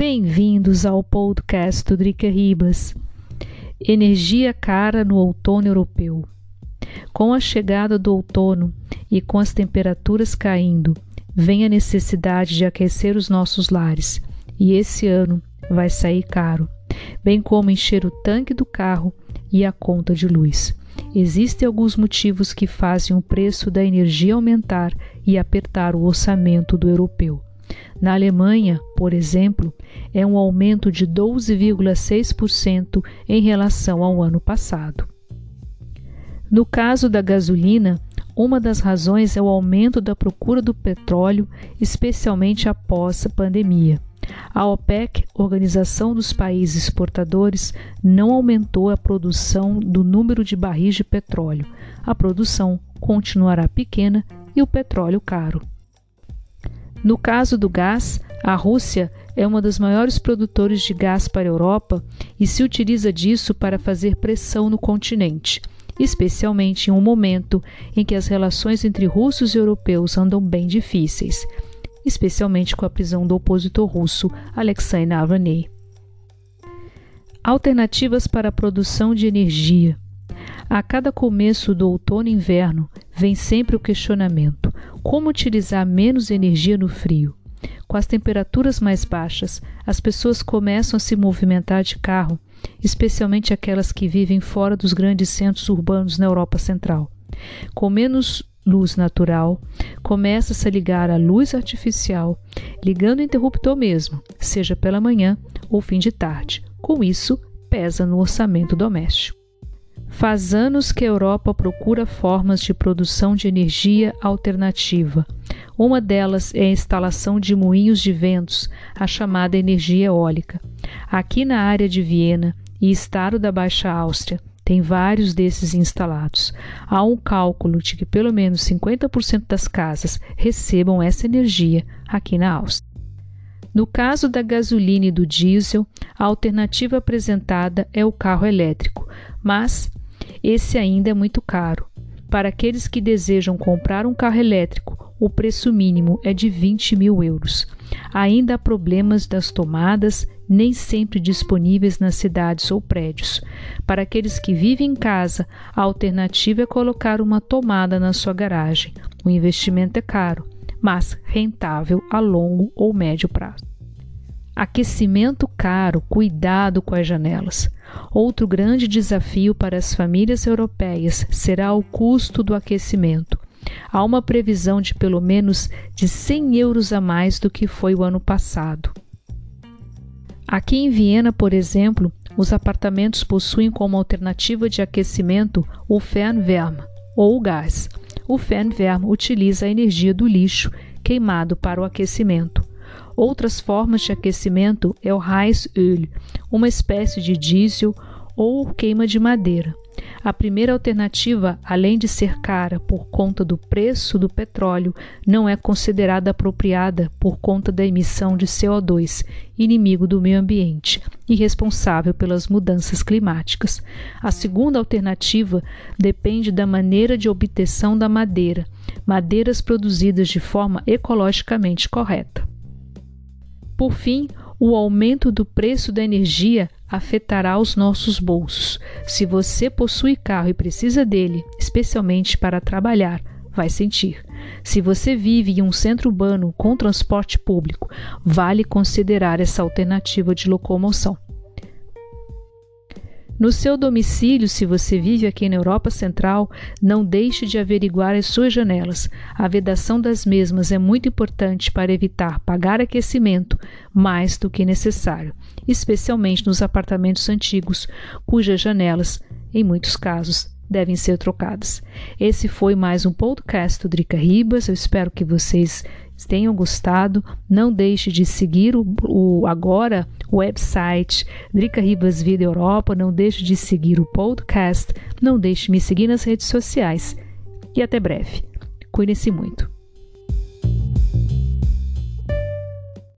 Bem-vindos ao podcast do Drica Ribas. Energia cara no outono europeu. Com a chegada do outono e com as temperaturas caindo, vem a necessidade de aquecer os nossos lares, e esse ano vai sair caro, bem como encher o tanque do carro e a conta de luz. Existem alguns motivos que fazem o preço da energia aumentar e apertar o orçamento do europeu. Na Alemanha, por exemplo, é um aumento de 12,6% em relação ao ano passado. No caso da gasolina, uma das razões é o aumento da procura do petróleo, especialmente após a pandemia. A OPEC, Organização dos Países Exportadores, não aumentou a produção do número de barris de petróleo. A produção continuará pequena e o petróleo caro. No caso do gás, a Rússia é uma das maiores produtores de gás para a Europa e se utiliza disso para fazer pressão no continente, especialmente em um momento em que as relações entre russos e europeus andam bem difíceis, especialmente com a prisão do opositor russo Alexei Navalny. Alternativas para a produção de energia. A cada começo do outono e inverno vem sempre o questionamento: como utilizar menos energia no frio? Com as temperaturas mais baixas, as pessoas começam a se movimentar de carro, especialmente aquelas que vivem fora dos grandes centros urbanos na Europa Central. Com menos luz natural, começa-se a ligar a luz artificial, ligando o interruptor mesmo, seja pela manhã ou fim de tarde. Com isso, pesa no orçamento doméstico. Faz anos que a Europa procura formas de produção de energia alternativa. Uma delas é a instalação de moinhos de ventos, a chamada energia eólica. Aqui na área de Viena e estado da Baixa Áustria, tem vários desses instalados. Há um cálculo de que pelo menos 50% das casas recebam essa energia aqui na Áustria. No caso da gasolina e do diesel, a alternativa apresentada é o carro elétrico, mas esse ainda é muito caro. Para aqueles que desejam comprar um carro elétrico, o preço mínimo é de 20 mil euros. Ainda há problemas das tomadas, nem sempre disponíveis nas cidades ou prédios. Para aqueles que vivem em casa, a alternativa é colocar uma tomada na sua garagem. O investimento é caro, mas rentável a longo ou médio prazo. Aquecimento caro, cuidado com as janelas. Outro grande desafio para as famílias europeias será o custo do aquecimento. Há uma previsão de pelo menos de 100 euros a mais do que foi o ano passado. Aqui em Viena, por exemplo, os apartamentos possuem como alternativa de aquecimento o Fernwärme ou o gás. O Fernwärme utiliza a energia do lixo queimado para o aquecimento. Outras formas de aquecimento é o Heizöl, uma espécie de diesel ou queima de madeira. A primeira alternativa, além de ser cara por conta do preço do petróleo, não é considerada apropriada por conta da emissão de CO2, inimigo do meio ambiente e responsável pelas mudanças climáticas. A segunda alternativa depende da maneira de obtenção da madeira, madeiras produzidas de forma ecologicamente correta. Por fim, o aumento do preço da energia afetará os nossos bolsos. Se você possui carro e precisa dele, especialmente para trabalhar, vai sentir. Se você vive em um centro urbano com transporte público, vale considerar essa alternativa de locomoção. No seu domicílio, se você vive aqui na Europa Central, não deixe de averiguar as suas janelas. A vedação das mesmas é muito importante para evitar pagar aquecimento mais do que necessário, especialmente nos apartamentos antigos, cujas janelas, em muitos casos, devem ser trocadas. Esse foi mais um podcast do Drica Ribas. Eu espero que vocês tenham gostado. Não deixe de seguir o, o agora o website Drica Ribas Vida Europa. Não deixe de seguir o podcast. Não deixe de me seguir nas redes sociais. E até breve. Cuide-se muito.